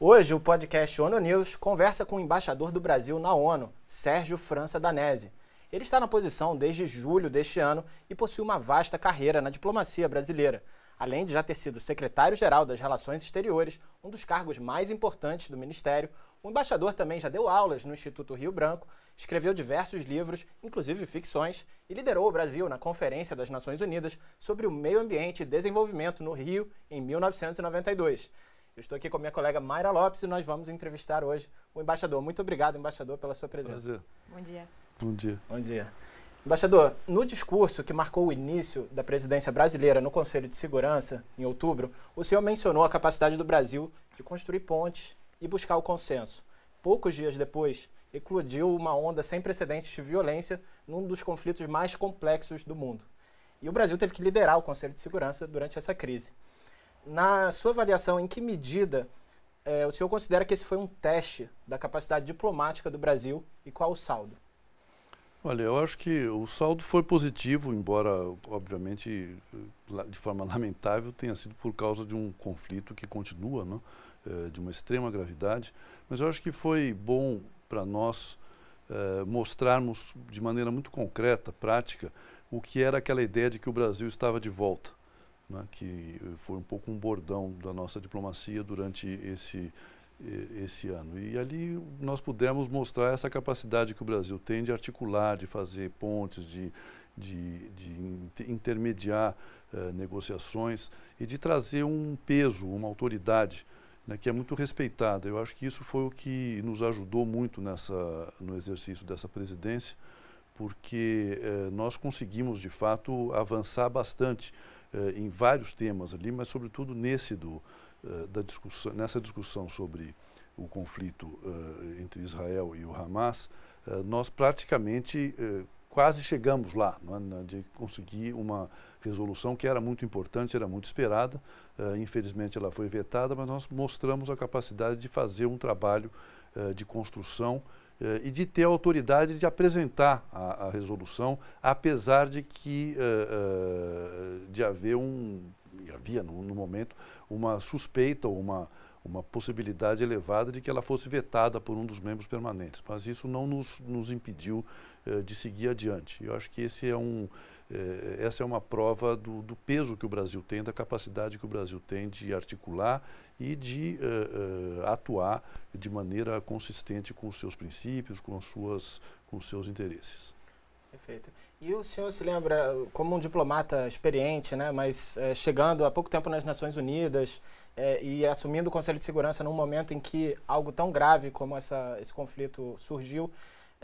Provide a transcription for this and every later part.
Hoje, o podcast ONU News conversa com o embaixador do Brasil na ONU, Sérgio França Danese. Ele está na posição desde julho deste ano e possui uma vasta carreira na diplomacia brasileira, além de já ter sido secretário-geral das Relações Exteriores, um dos cargos mais importantes do Ministério. O embaixador também já deu aulas no Instituto Rio Branco, escreveu diversos livros, inclusive ficções, e liderou o Brasil na Conferência das Nações Unidas sobre o Meio Ambiente e Desenvolvimento no Rio em 1992. Eu estou aqui com a minha colega Mayra Lopes e nós vamos entrevistar hoje o embaixador. Muito obrigado, embaixador, pela sua presença. Prazer. Bom dia. Bom dia. Bom dia. Embaixador, no discurso que marcou o início da presidência brasileira no Conselho de Segurança, em outubro, o senhor mencionou a capacidade do Brasil de construir pontes e buscar o consenso. Poucos dias depois, eclodiu uma onda sem precedentes de violência num dos conflitos mais complexos do mundo. E o Brasil teve que liderar o Conselho de Segurança durante essa crise. Na sua avaliação, em que medida eh, o senhor considera que esse foi um teste da capacidade diplomática do Brasil e qual o saldo? Olha, eu acho que o saldo foi positivo, embora, obviamente, de forma lamentável, tenha sido por causa de um conflito que continua, né, eh, de uma extrema gravidade. Mas eu acho que foi bom para nós eh, mostrarmos de maneira muito concreta, prática, o que era aquela ideia de que o Brasil estava de volta né, que foi um pouco um bordão da nossa diplomacia durante esse, esse ano. E ali nós pudemos mostrar essa capacidade que o Brasil tem de articular, de fazer pontes, de, de, de intermediar uh, negociações e de trazer um peso, uma autoridade né, que é muito respeitada. Eu acho que isso foi o que nos ajudou muito nessa, no exercício dessa presidência, porque uh, nós conseguimos, de fato, avançar bastante eh, em vários temas ali, mas sobretudo nesse do, eh, da discussão, nessa discussão sobre o conflito eh, entre Israel e o Hamas, nós praticamente quase chegamos lá, é? de conseguir uma resolução que era muito importante, era muito esperada. Infelizmente ela foi vetada, mas nós mostramos a capacidade de fazer um trabalho de construção eh, e de ter a autoridade de apresentar a, a resolução, apesar de que eh, eh, de haver um havia no, no, momento uma suspeita ou uma uma possibilidade elevada de que ela fosse vetada por um dos membros permanentes, mas isso não nos, nos impediu de seguir adiante. Eu acho que esse é um essa é uma prova do, do, peso que o Brasil tem, da capacidade que o Brasil tem de articular e de uh, uh, atuar de maneira consistente com os seus princípios, com, as suas, com os seus interesses. Perfeito. E o senhor se lembra, como um diplomata experiente, né, mas é, chegando há pouco tempo nas Nações Unidas é, e assumindo o Conselho de Segurança num momento em que algo tão grave como essa, esse conflito surgiu,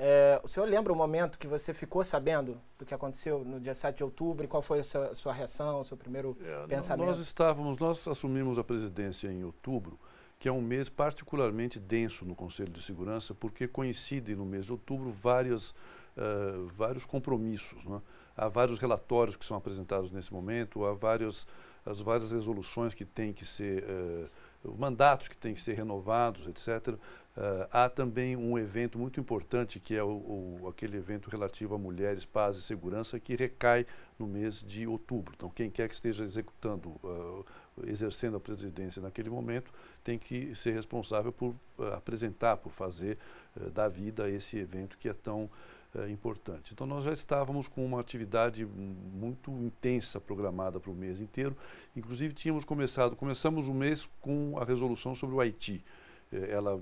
é, o senhor lembra o momento que você ficou sabendo do que aconteceu no dia 7 de outubro e qual foi a sua, sua reação, o seu primeiro é, pensamento? Nós estávamos, nós assumimos a presidência em outubro, que é um mês particularmente denso no Conselho de Segurança, porque coincidem no mês de outubro várias, uh, vários compromissos. Né? Há vários relatórios que são apresentados nesse momento, há várias, as várias resoluções que têm que ser, uh, mandatos que têm que ser renovados, etc. Uh, há também um evento muito importante, que é o, o, aquele evento relativo a mulheres, paz e segurança, que recai no mês de outubro. Então, quem quer que esteja executando, uh, exercendo a presidência naquele momento, tem que ser responsável por uh, apresentar, por fazer da vida esse evento que é tão importante. Então, nós já estávamos com uma atividade muito intensa programada para o mês inteiro. Inclusive, tínhamos começado, começamos o mês com a resolução sobre o Haiti. Eh, ela,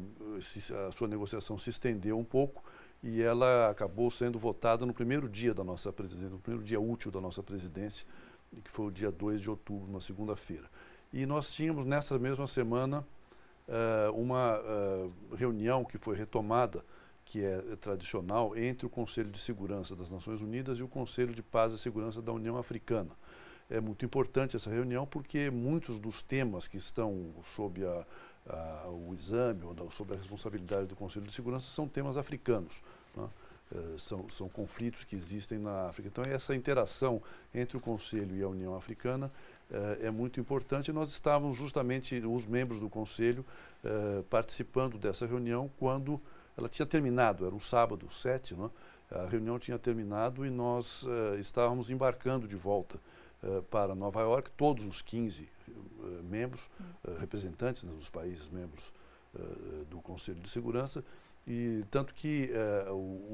a sua negociação se estendeu um pouco e ela acabou sendo votada no primeiro dia da nossa presidência, no primeiro dia útil da nossa presidência, que foi o dia 2 de outubro, uma segunda-feira. E nós tínhamos nessa mesma semana uh, uma uh, reunião que foi retomada, que é tradicional, entre o Conselho de Segurança das Nações Unidas e o Conselho de Paz e Segurança da União Africana. É muito importante essa reunião porque muitos dos temas que estão sob a, o exame ou sobre a responsabilidade do Conselho de Segurança são temas africanos. Né? Uh, são, são conflitos que existem na África. Então, essa interação entre o Conselho e a União Africana uh, é muito importante. Nós estávamos justamente, os membros do Conselho, uh, participando dessa reunião quando ela tinha terminado, era um sábado, 7, né? a reunião tinha terminado e nós estávamos embarcando de volta para Nova York, todos os 15 membros, uh, representantes dos países membros do Conselho de Segurança, e tanto que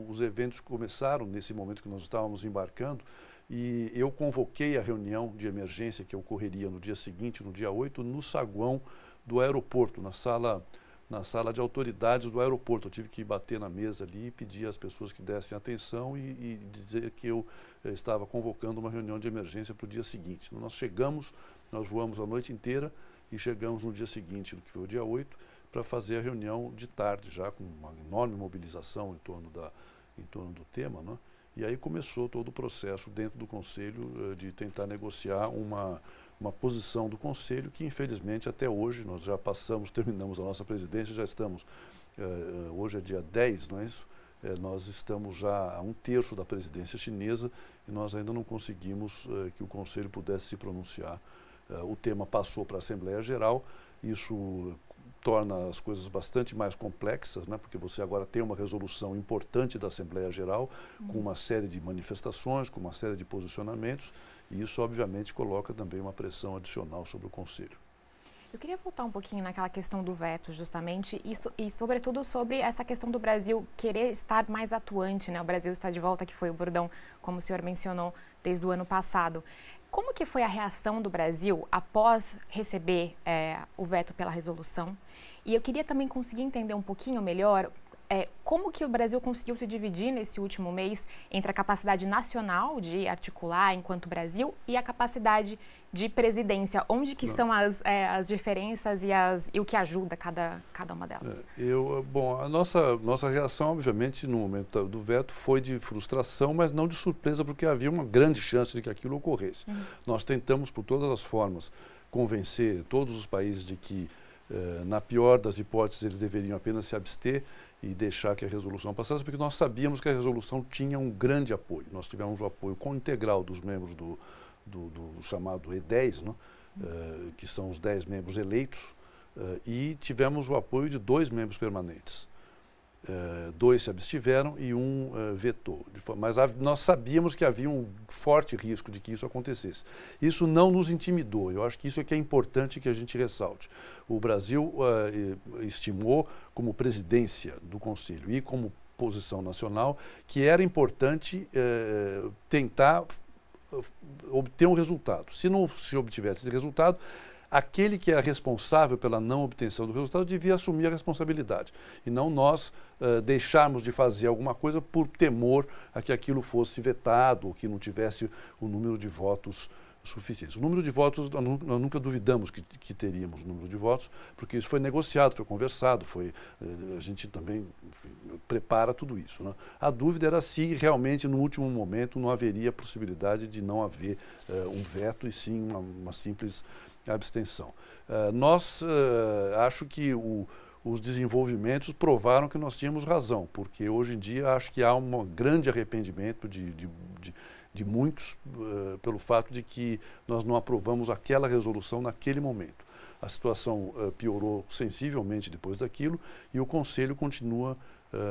os eventos começaram nesse momento que nós estávamos embarcando, e eu convoquei a reunião de emergência que ocorreria no dia seguinte, no dia 8, no saguão do aeroporto, na sala na sala de autoridades do aeroporto. Eu tive que bater na mesa ali e pedir às pessoas que dessem atenção e, e dizer que eu eh, estava convocando uma reunião de emergência para o dia seguinte. Nós chegamos, nós voamos a noite inteira e chegamos no dia seguinte, que foi o dia 8, para fazer a reunião de tarde, já com uma enorme mobilização em torno, da, em torno do tema. Né? E aí começou todo o processo dentro do Conselho eh, de tentar negociar uma uma posição do Conselho que, infelizmente, até hoje, nós já passamos, terminamos a nossa presidência, já estamos, eh, hoje é dia 10, não é isso? Eh, nós estamos já a um terço da presidência chinesa e nós ainda não conseguimos eh, que o Conselho pudesse se pronunciar. o tema passou para a Assembleia Geral, isso torna as coisas bastante mais complexas, né? porque você agora tem uma resolução importante da Assembleia Geral, uhum. com uma série de manifestações, com uma série de posicionamentos, e isso, obviamente, coloca também uma pressão adicional sobre o Conselho. Eu queria voltar um pouquinho naquela questão do veto, justamente, isso, e sobretudo sobre essa questão do Brasil querer estar mais atuante, né? O Brasil está de volta, que foi o bordão, como o senhor mencionou, desde o ano passado. Como que foi a reação do Brasil após receber é, o veto pela resolução? E eu queria também conseguir entender um pouquinho melhor é, como que o Brasil conseguiu se dividir nesse último mês entre a capacidade nacional de articular enquanto Brasil e a capacidade de presidência? Onde que Não. são as, é, as diferenças e, as, e o que ajuda cada, cada uma delas? É, eu, bom, a nossa, nossa reação, obviamente, no momento do veto foi de frustração, mas não de surpresa, porque havia uma grande chance de que aquilo ocorresse. Uhum. Nós tentamos, por todas as formas, convencer todos os países de que, eh, na pior das hipóteses, eles deveriam apenas se abster e deixar que a resolução passasse, porque nós sabíamos que a resolução tinha um grande apoio. Nós tivemos o apoio com integral dos membros do, do, do chamado E10, né? uh, que são os 10 membros eleitos, uh, e tivemos o apoio de dois membros permanentes. Uh, dois se abstiveram e um uh, vetou. Mas nós sabíamos que havia um forte risco de que isso acontecesse. Isso não nos intimidou. Eu acho que isso é que é importante que a gente ressalte. O Brasil uh, estimou, como presidência do Conselho e como posição nacional, que era importante tentar obter um resultado. Se não se obtivesse esse resultado, aquele que é responsável pela não obtenção do resultado devia assumir a responsabilidade e não nós uh, deixarmos de fazer alguma coisa por temor a que aquilo fosse vetado ou que não tivesse o número de votos suficientes. O número de votos, nós nunca duvidamos que, que teríamos o número de votos, porque isso foi negociado, foi conversado, foi, uh, a gente também enfim, prepara tudo isso. Né? A dúvida era se realmente no último momento não haveria possibilidade de não haver uh, um veto e sim uma, uma simples abstenção. Uh, nós, uh, acho que o, os desenvolvimentos provaram que nós tínhamos razão, porque hoje em dia acho que há um grande arrependimento de, de, de, de muitos uh, pelo fato de que nós não aprovamos aquela resolução naquele momento. A situação piorou sensivelmente depois daquilo e o Conselho continua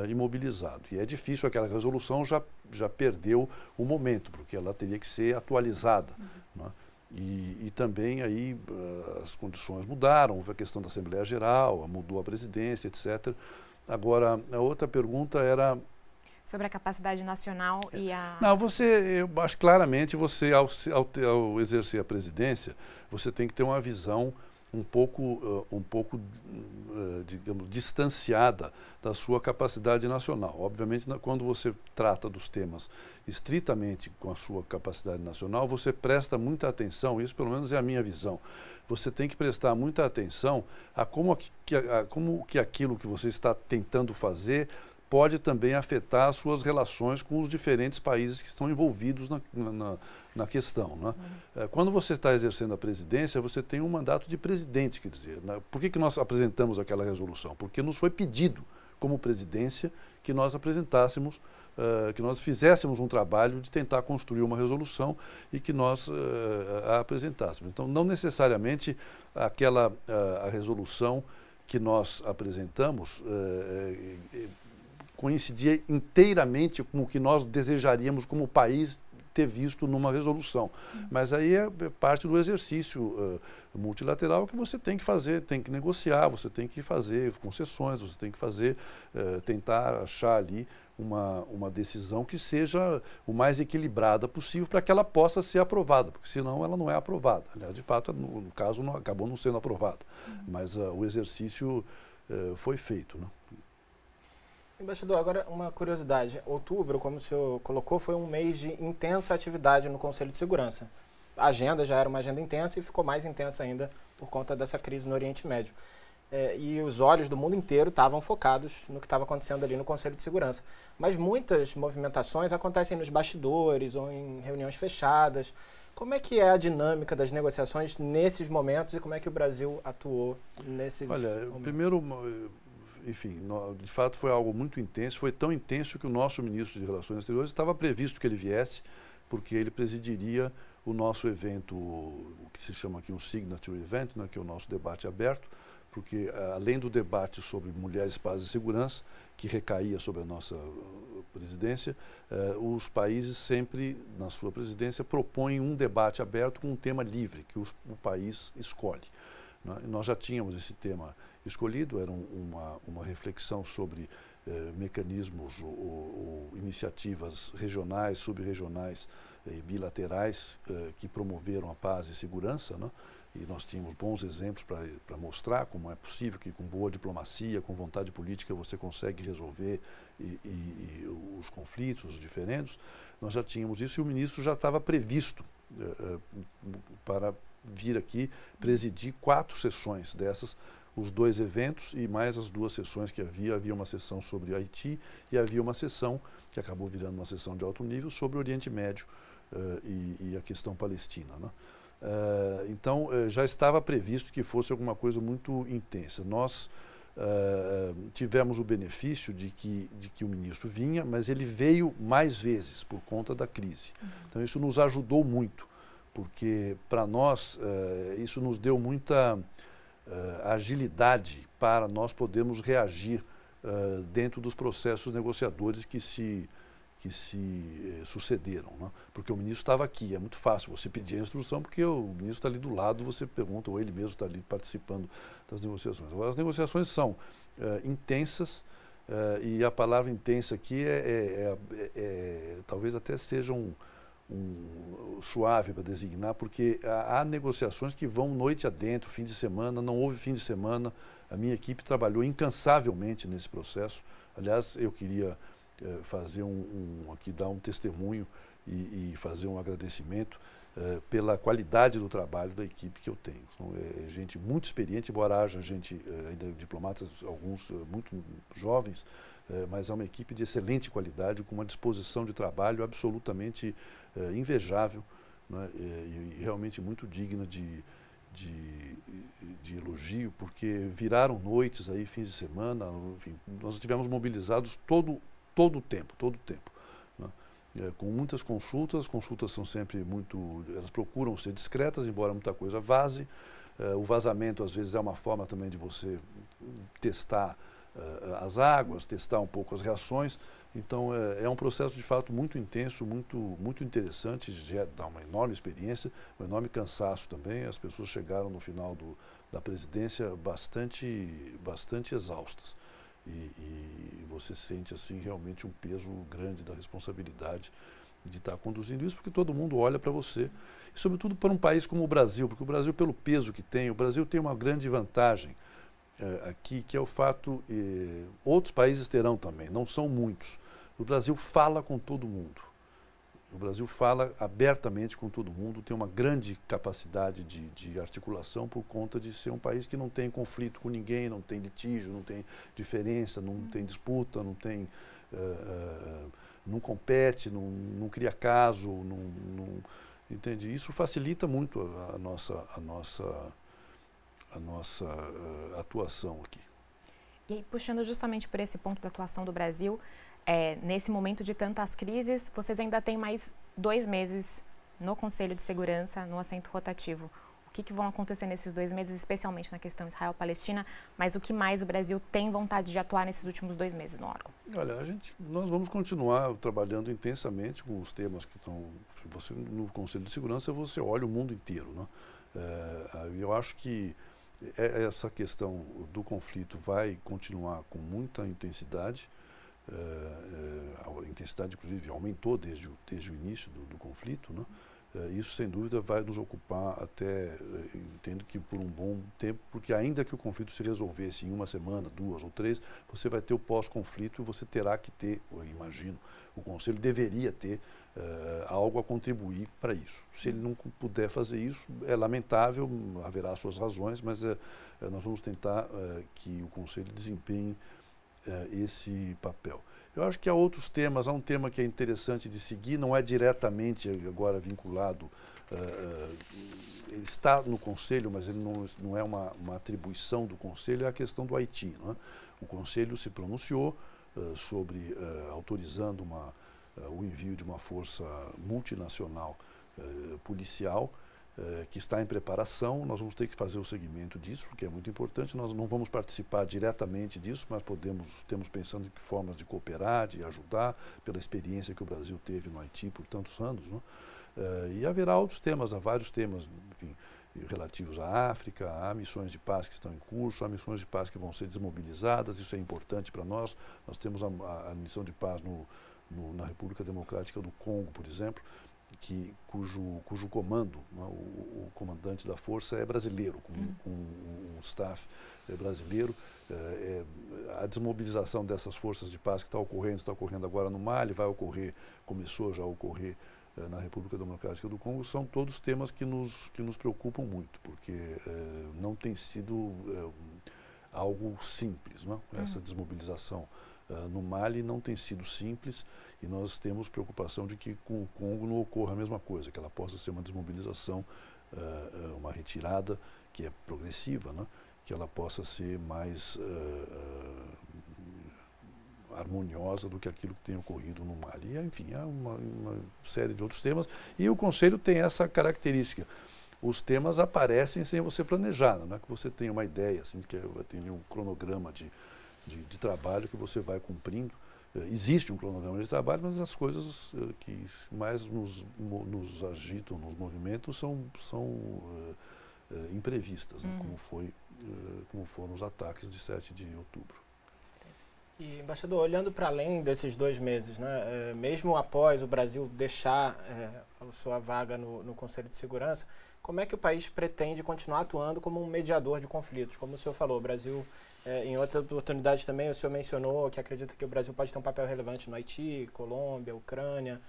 imobilizado. E é difícil, aquela resolução já, já perdeu o momento, porque ela teria que ser atualizada. Uhum. Né? E, e, também aí uh, as condições mudaram, houve a questão da Assembleia Geral, mudou a presidência, etc. Agora, a outra pergunta era... Sobre a capacidade nacional e a... Não, você, eu acho claramente, você, ao, ao, ao exercer a presidência, você tem que ter uma visão um pouco, uh, um pouco uh, digamos, distanciada da sua capacidade nacional. Obviamente, quando você trata dos temas estritamente com a sua capacidade nacional, você presta muita atenção, isso pelo menos é a minha visão, você tem que prestar muita atenção a como, a, como que aquilo que você está tentando fazer pode também afetar as suas relações com os diferentes países que estão envolvidos na, na, na questão. Né? Uhum. Quando você está exercendo a presidência, você tem um mandato de presidente, quer dizer, né? por que, que nós apresentamos aquela resolução? Porque nos foi pedido, como presidência, que nós apresentássemos, uh, que nós fizéssemos um trabalho de tentar construir uma resolução e que nós uh, a apresentássemos. Então, não necessariamente aquela uh, a resolução que nós apresentamos coincidia inteiramente com o que nós desejaríamos como país ter visto numa resolução. Uhum. Mas aí é, é parte do exercício uh, multilateral que você tem que fazer, tem que negociar, você tem que fazer concessões, você tem que fazer, uh, tentar achar ali uma, uma decisão que seja o mais equilibrada possível para que ela possa ser aprovada, porque senão ela não é aprovada. Aliás, de fato, no, no caso, não, acabou não sendo aprovada. Uhum. Mas uh, o exercício foi feito. Né? Embaixador, agora uma curiosidade. Outubro, como o senhor colocou, foi um mês de intensa atividade no Conselho de Segurança. A agenda já era uma agenda intensa e ficou mais intensa ainda por conta dessa crise no Oriente Médio é, e os olhos do mundo inteiro estavam focados no que estava acontecendo ali no Conselho de Segurança. Mas muitas movimentações acontecem nos bastidores ou em reuniões fechadas. Como é que é a dinâmica das negociações nesses momentos e como é que o Brasil atuou nesses Olha, momentos? primeiro, enfim, de fato foi algo muito intenso. Foi tão intenso que o nosso ministro de Relações Exteriores estava previsto que ele viesse, porque ele presidiria o nosso evento, o que se chama aqui um Signature Event, né, que é o nosso debate aberto, porque além do debate sobre mulheres, paz e segurança, que recaía sobre a nossa uh, presidência, uh, os países sempre, na sua presidência, propõem um debate aberto com um tema livre, que os, o país escolhe. Né? Nós já tínhamos esse tema escolhido, era um, uma, uma reflexão sobre uh, mecanismos ou, ou, iniciativas regionais, subregionais e bilaterais que promoveram a paz e segurança, né? e nós tínhamos bons exemplos para mostrar como é possível que com boa diplomacia, com vontade política, você consegue resolver e, e, e os conflitos, os diferendos. Nós já tínhamos isso e o ministro já estava previsto uh, para vir aqui presidir quatro sessões dessas, os dois eventos e mais as duas sessões que havia. Havia uma sessão sobre Haiti e havia uma sessão, que acabou virando uma sessão de alto nível, sobre o Oriente Médio uh, e, e, a questão palestina. Né? Uh, então, uh, já estava previsto que fosse alguma coisa muito intensa. Nós tivemos o benefício de que, de que o ministro vinha, mas ele veio mais vezes por conta da crise. Uhum. Então, isso nos ajudou muito, porque para nós isso nos deu muita agilidade para nós podermos reagir dentro dos processos negociadores que se que se eh, sucederam. Né? Porque o ministro estava aqui, é muito fácil você pedir a instrução, porque o ministro está ali do lado, você pergunta, ou ele mesmo está ali participando das negociações. Agora, as negociações são eh, intensas, e a palavra intensa aqui é, é, é, é talvez até seja um, um suave para designar, porque há, negociações que vão noite adentro, fim de semana, não houve fim de semana. A minha equipe trabalhou incansavelmente nesse processo. Aliás, eu queria é, fazer um, um, aqui dar um testemunho e, e fazer um agradecimento é, pela qualidade do trabalho da equipe que eu tenho. São é, gente muito experiente, embora haja gente, é, ainda diplomatas, alguns é, muito jovens, é, mas é uma equipe de excelente qualidade, com uma disposição de trabalho absolutamente invejável né, e, e, realmente muito digna de, de, de, elogio, porque viraram noites aí, fins de semana, enfim, nós tivemos mobilizados todo todo o tempo, todo o tempo. É, com muitas consultas, as consultas são sempre muito, elas procuram ser discretas, embora muita coisa vaze. O vazamento às vezes é uma forma também de você testar as águas, testar um pouco as reações. Então é, é, um processo de fato muito intenso, muito, muito interessante, dá uma enorme experiência, um enorme cansaço também. As pessoas chegaram no final do, da presidência bastante, bastante exaustas. E, e, você sente assim realmente um peso grande da responsabilidade de estar conduzindo isso, porque todo mundo olha para você. E sobretudo para um país como o Brasil, porque o Brasil, pelo peso que tem, o Brasil tem uma grande vantagem é, aqui, que é o fato, eh, outros países terão também, não são muitos. O Brasil fala com todo mundo. O Brasil fala abertamente com todo mundo, tem uma grande capacidade de, de, articulação por conta de ser um país que não tem conflito com ninguém, não tem litígio, não tem diferença, não tem disputa, não tem. Uh, uh, não compete, não, não cria caso, não, não, entende? Isso facilita muito a, a nossa, a nossa, a nossa uh, atuação aqui. E puxando justamente por esse ponto da atuação do Brasil, é, nesse momento de tantas crises, vocês ainda têm mais dois meses no Conselho de Segurança, no assento rotativo. O que, que vão acontecer nesses dois meses, especialmente na questão Israel-Palestina, mas o que mais o Brasil tem vontade de atuar nesses últimos dois meses no órgão? Olha, a gente, nós vamos continuar trabalhando intensamente com os temas que estão. Você, no Conselho de Segurança, você olha o mundo inteiro. Né? É, eu acho que essa questão do conflito vai continuar com muita intensidade. É, é, a intensidade, inclusive, aumentou desde o, desde o início do, do conflito. Né? É, isso, sem dúvida, vai nos ocupar até, é, entendo que por um bom tempo, porque ainda que o conflito se resolvesse em uma semana, duas ou três, você vai ter o pós-conflito e você terá que ter, eu imagino, o Conselho deveria ter uh, algo a contribuir para isso. Se ele não puder fazer isso, é lamentável, haverá suas razões, mas uh, nós vamos tentar uh, que o Conselho desempenhe esse papel. Eu acho que há outros temas, há um tema que é interessante de seguir, não é diretamente agora vinculado, ele está no Conselho, mas ele não, não é uma, uma atribuição do Conselho, é a questão do Haiti. É? O Conselho se pronunciou sobre autorizando uma uh, o envio de uma força multinacional uh, policial uh, que está em preparação. Nós vamos ter que fazer o seguimento disso, porque é muito importante. Nós não vamos participar diretamente disso, mas podemos, temos pensando em formas de cooperar, de ajudar, pela experiência que o Brasil teve no Haiti por tantos anos. Né? e haverá outros temas, há vários temas, enfim, relativos à África, há missões de paz que estão em curso, há missões de paz que vão ser desmobilizadas, isso é importante para nós. Nós temos a, a, a missão de paz no, no, na República Democrática do Congo, por exemplo, que, cujo, cujo comando, né, o, o, comandante da força é brasileiro, com, uhum. com um, staff é brasileiro. É, é, a desmobilização dessas forças de paz que está ocorrendo, está ocorrendo agora no Mali, vai ocorrer, começou já a ocorrer é, na República Democrática do Congo, são todos temas que nos, que nos preocupam muito, porque é, não tem sido é, algo simples, não? É? essa uhum. desmobilização uh, no Mali não tem sido simples e nós temos preocupação de que com o Congo não ocorra a mesma coisa, que ela possa ser uma desmobilização, uh, uma retirada que é progressiva, né? que ela possa ser mais harmoniosa do que aquilo que tem ocorrido no Mali. Enfim, há uma, uma série de outros temas e o Conselho tem essa característica os temas aparecem sem você planejar, não é que você tenha uma ideia, assim, que tem um cronograma de de, de trabalho que você vai cumprindo. Eh, existe um cronograma de trabalho, mas as coisas eh, que mais nos, nos agitam, nos movimentos, são, são uh, uh, imprevistas, né? uhum. né? como, foi, uh, como foram os ataques de 7 de outubro. E, embaixador, olhando para além desses dois meses, né, é, mesmo após o Brasil deixar é, a sua vaga no, no, Conselho de Segurança, como é que o país pretende continuar atuando como um mediador de conflitos? Como o senhor falou, o Brasil é, em outras oportunidades também o senhor mencionou que acredita que o Brasil pode ter um papel relevante no Haiti, Colômbia, Ucrânia.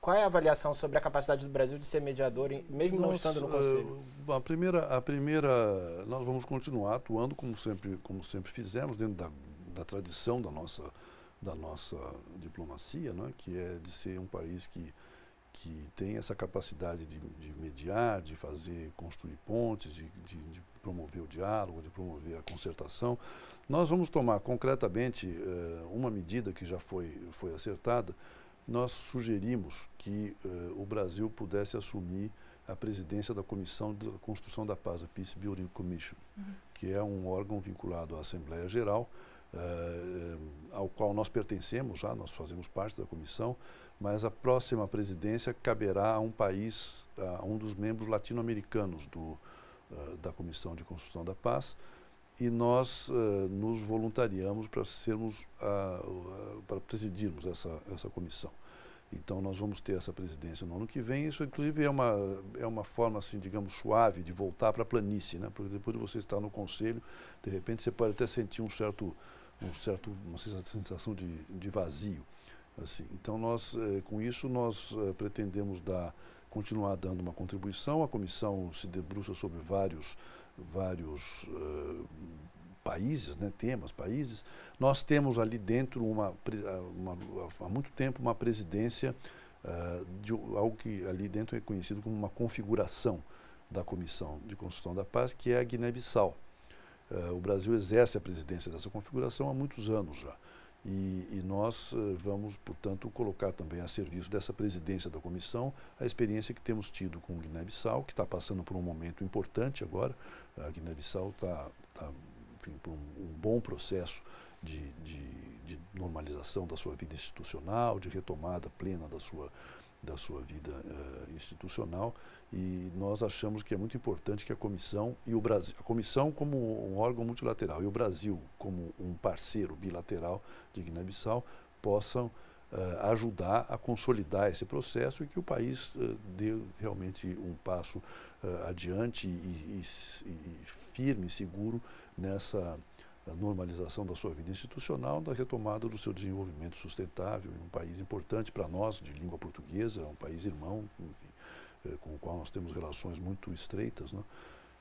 Qual é a avaliação sobre a capacidade do Brasil de ser mediador, mesmo nós, não estando no Conselho? Uh, a primeira, a primeira, nós vamos continuar atuando como sempre, como sempre fizemos dentro da, da tradição da nossa, da nossa diplomacia, né, que é de ser um país que que tem essa capacidade de, de mediar, de fazer, construir pontes, de, de, de, promover o diálogo, de promover a concertação. Nós vamos tomar concretamente uh, uma medida que já foi, foi acertada. Nós sugerimos que uh, o Brasil pudesse assumir a presidência da Comissão de Construção da Paz, a Peace Building Commission, uhum. que é um órgão vinculado à Assembleia Geral, uh, ao qual nós pertencemos já, nós fazemos parte da comissão, mas a próxima presidência caberá a um país, a um dos membros latino-americanos uh, da Comissão de Construção da Paz, e nós uh, nos voluntariamos para sermos, uh, para presidirmos essa, essa comissão. Então nós vamos ter essa presidência no ano que vem. Isso inclusive é uma é uma forma assim, digamos, suave de voltar para a planície, né? Porque depois de você estar no conselho, de repente você pode até sentir um certo um certo uma sensação de, de vazio. Assim, então nós, eh, com isso, nós eh, pretendemos dar, continuar dando uma contribuição. A comissão se debruça sobre vários, vários uh, países, né, temas, países. Nós temos ali dentro, uma, uma há muito tempo, uma presidência uh, de algo que ali dentro é conhecido como uma configuração da Comissão de Construção da Paz, que é a Guiné-Bissau. Uh, o Brasil exerce a presidência dessa configuração há muitos anos já. E, e nós uh, vamos, portanto, colocar também a serviço dessa presidência da comissão a experiência que temos tido com Guiné-Bissau, que está passando por um momento importante agora. A Guiné-Bissau está, tá, por um, um, bom processo de, de, de, normalização da sua vida institucional, de retomada plena da sua, da sua vida uh, institucional e nós achamos que é muito importante que a comissão e o Brasil, a comissão como um órgão multilateral e o Brasil como um parceiro bilateral de Guiné-Bissau possam uh, ajudar a consolidar esse processo e que o país uh, dê realmente um passo adiante e, e, e firme, seguro nessa normalização da sua vida institucional, da retomada do seu desenvolvimento sustentável em um país importante para nós de língua portuguesa, um país irmão, enfim eh, com o qual nós temos relações muito estreitas, né?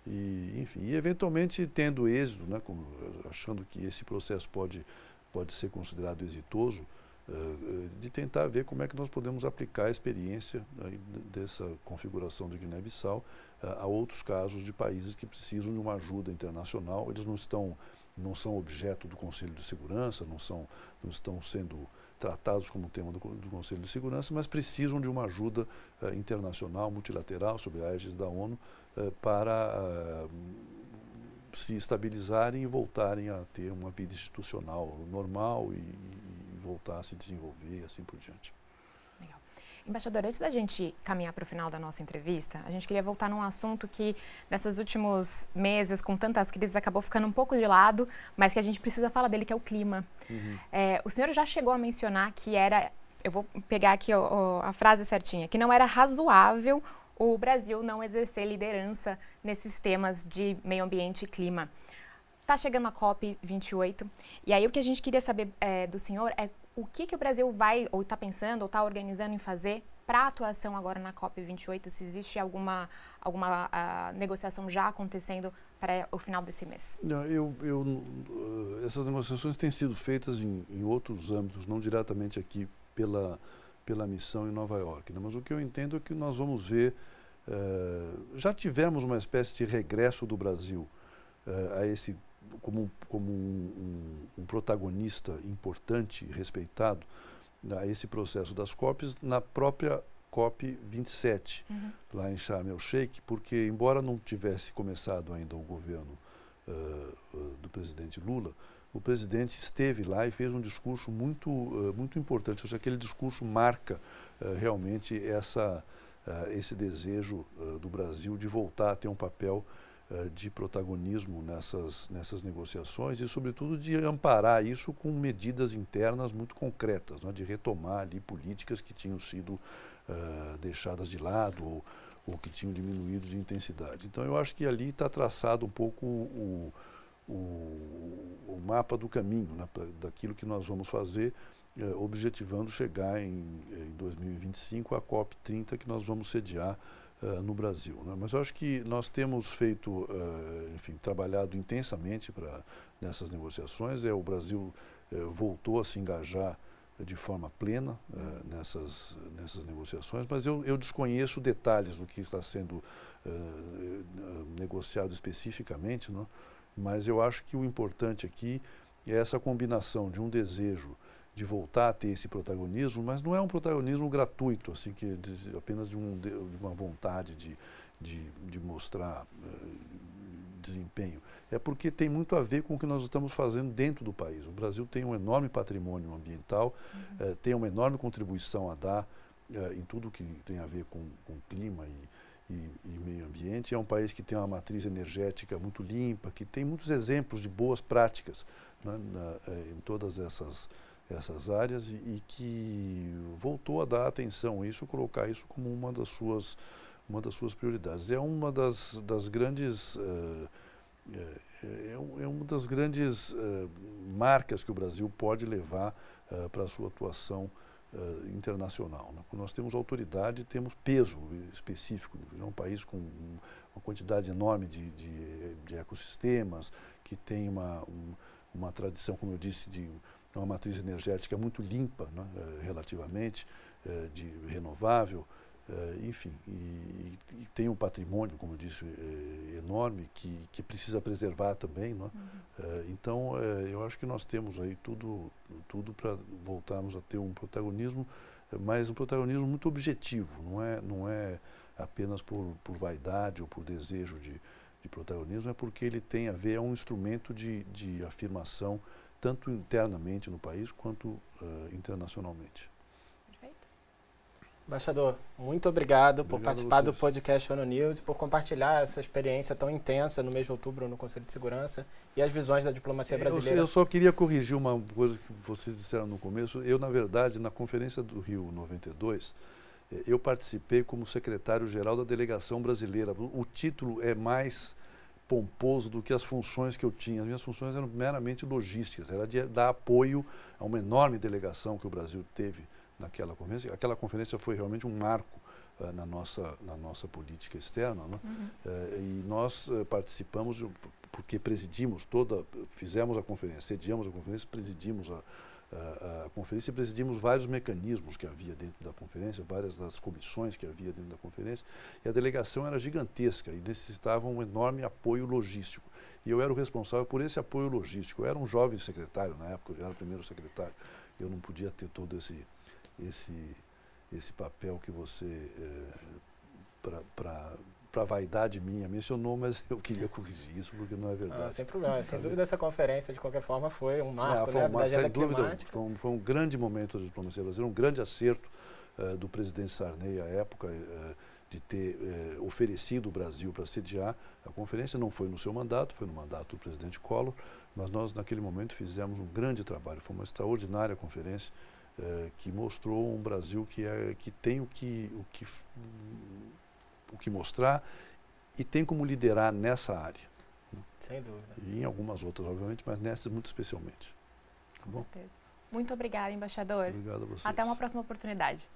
E, enfim, e eventualmente tendo êxito, né, como, achando que esse processo pode, pode ser considerado exitoso, uh, de tentar ver como é que nós podemos aplicar a experiência aí, dessa configuração de Guiné-Bissau a outros casos de países que precisam de uma ajuda internacional. Eles não estão, não são objeto do Conselho de Segurança, não são, não estão sendo tratados como tema do, do, Conselho de Segurança, mas precisam de uma ajuda uh, internacional, multilateral, sob a égide da ONU, uh, para uh, se estabilizarem e voltarem a ter uma vida institucional normal e, e voltar a se desenvolver e assim por diante. Embaixador, antes da gente caminhar para o final da nossa entrevista, a gente queria voltar num assunto que, nesses últimos meses, com tantas crises, acabou ficando um pouco de lado, mas que a gente precisa falar dele, que é o clima. Uhum. É, o senhor já chegou a mencionar que era, eu vou pegar aqui a frase certinha, que não era razoável o Brasil não exercer liderança nesses temas de meio ambiente e clima. Está chegando a COP 28 e aí o que a gente queria saber é, do senhor é o que, que o Brasil vai, ou está pensando, ou está organizando em fazer para a atuação agora na COP28? Se existe alguma, alguma uh, negociação já acontecendo para o final desse mês? Não, eu, eu, uh, essas negociações têm sido feitas em, em, outros âmbitos, não diretamente aqui pela, pela missão em Nova York. Né? Mas o que eu entendo é que nós vamos ver. Uh, já tivemos uma espécie de regresso do Brasil a esse como, como um, um, um, protagonista importante respeitado a esse processo das COPs na própria COP 27, uhum. lá em Sharm el-Sheikh, porque, embora não tivesse começado ainda o governo uh, uh, do presidente Lula, o presidente esteve lá e fez um discurso muito, uh, muito importante. Ou seja, aquele discurso marca realmente essa, esse desejo do Brasil de voltar a ter um papel de protagonismo nessas, nessas negociações e, sobretudo, de amparar isso com medidas internas muito concretas, né, de retomar ali políticas que tinham sido uh, deixadas de lado ou, ou, que tinham diminuído de intensidade. Então, eu acho que ali está traçado um pouco o, o, o, mapa do caminho, né, daquilo que nós vamos fazer, uh, objetivando chegar em, em 2025 à COP30, que nós vamos sediar Uh, no Brasil. Né? Mas eu acho que nós temos feito, uh, enfim, trabalhado intensamente para nessas negociações. É, o Brasil uh, voltou a se engajar de forma plena nessas, nessas negociações, mas eu, eu, desconheço detalhes do que está sendo negociado especificamente, não? mas eu acho que o importante aqui é essa combinação de um desejo de voltar a ter esse protagonismo, mas não é um protagonismo gratuito, assim que de, apenas de, um, de, uma vontade de, de, de mostrar uh, desempenho. É porque tem muito a ver com o que nós estamos fazendo dentro do país. O Brasil tem um enorme patrimônio ambiental, uhum. uh, tem uma enorme contribuição a dar uh, em tudo que tem a ver com, com clima e, e, e, meio ambiente. É um país que tem uma matriz energética muito limpa, que tem muitos exemplos de boas práticas né, na, em todas essas essas áreas e, e, que voltou a dar atenção a isso, colocar isso como uma das suas, uma das suas prioridades. É uma das, das grandes uh, é, é, uma das grandes uh, marcas que o Brasil pode levar uh, para a sua atuação internacional. Né? Nós temos autoridade, temos peso específico. É um país com uma quantidade enorme de, de, de ecossistemas, que tem uma, um, uma tradição, como eu disse, de é uma matriz energética muito limpa, né, eh, relativamente, eh, de renovável, Uh, enfim, e, e, tem um patrimônio, como eu disse, eh, enorme que, que precisa preservar também. Não é? uhum. uh, então, eu acho que nós temos aí tudo, tudo para voltarmos a ter um protagonismo, mas um protagonismo muito objetivo, não é, não é apenas por, por vaidade ou por desejo de, de protagonismo, é porque ele tem a ver, é um instrumento de, de afirmação, tanto internamente no país quanto uh, internacionalmente. Embaixador, muito obrigado, obrigado por participar do podcast ONU News e por compartilhar essa experiência tão intensa no mês de outubro no Conselho de Segurança e as visões da diplomacia brasileira. Eu, eu só queria corrigir uma coisa que vocês disseram no começo. Eu, na verdade, na Conferência do Rio 92, eh, eu participei como secretário-geral da delegação brasileira. O título é mais pomposo do que as funções que eu tinha. As minhas funções eram meramente logísticas, era de dar apoio a uma enorme delegação que o Brasil teve naquela conferência. Aquela conferência foi realmente um marco uh, na, nossa, na nossa política externa. Né? Uhum. Uh, e nós uh, participamos, porque presidimos toda, fizemos a conferência, sediamos a conferência, presidimos a, a, conferência e presidimos vários mecanismos que havia dentro da conferência, várias das comissões que havia dentro da conferência. E a delegação era gigantesca e necessitava um enorme apoio logístico. E eu era o responsável por esse apoio logístico. Eu era um jovem secretário na época, eu era o primeiro secretário. Eu não podia ter todo esse esse, esse papel que você, é, para a vaidade minha, mencionou, mas eu queria corrigir isso porque não é verdade. Ah, sem problema. Sem dúvida, essa conferência, de qualquer forma, foi um marco é, foi, né, uma, sem dúvida, foi um, foi um, grande momento da diplomacia brasileira, um grande acerto uh, do presidente Sarney à época. Uh, de ter eh, oferecido o Brasil para sediar a conferência. Não foi no seu mandato, foi no mandato do presidente Collor, mas nós, naquele momento, fizemos um grande trabalho. Foi uma extraordinária conferência que mostrou um Brasil que, é, que tem o que, o, que, o que mostrar e tem como liderar nessa área. Sem dúvida. E em algumas outras, obviamente, mas nessa muito especialmente. Tá Com certeza. Muito obrigada, embaixador. Obrigado a vocês. Até uma próxima oportunidade.